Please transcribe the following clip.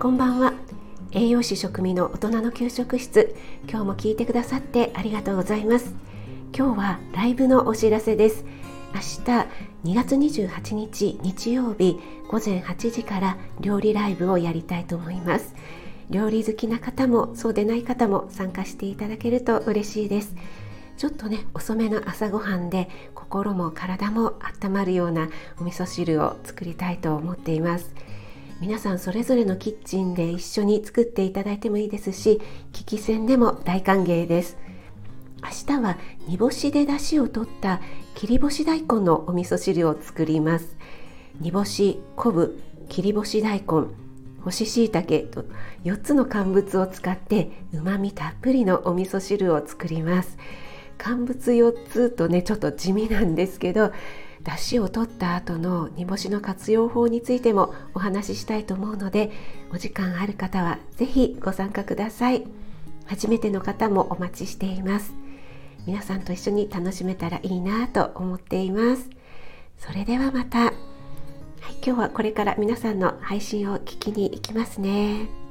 こんばんは。栄養士食味の大人の給食室。今日も聞いてくださってありがとうございます。今日はライブのお知らせです。明日2月28日日曜日午前8時から料理ライブをやりたいと思います。料理好きな方もそうでない方も参加していただけると嬉しいです。ちょっとね遅めの朝ごはんで心も体も温まるようなお味噌汁を作りたいと思っています。皆さんそれぞれのキッチンで一緒に作っていただいてもいいですし聞き戦でも大歓迎です。明日は煮干しで出汁を取った切り干し大根のお味噌汁を作ります。煮干し、昆布、切り干し大根干し椎茸と4つの乾物を使ってうまみたっぷりのお味噌汁を作ります。乾物4つとねちょっと地味なんですけど出汁を取った後の煮干しの活用法についてもお話ししたいと思うのでお時間ある方は是非ご参加ください。初めての方もお待ちしています。皆さんと一緒に楽しめたらいいなと思っています。それではまた、はい、今日はこれから皆さんの配信を聞きに行きますね。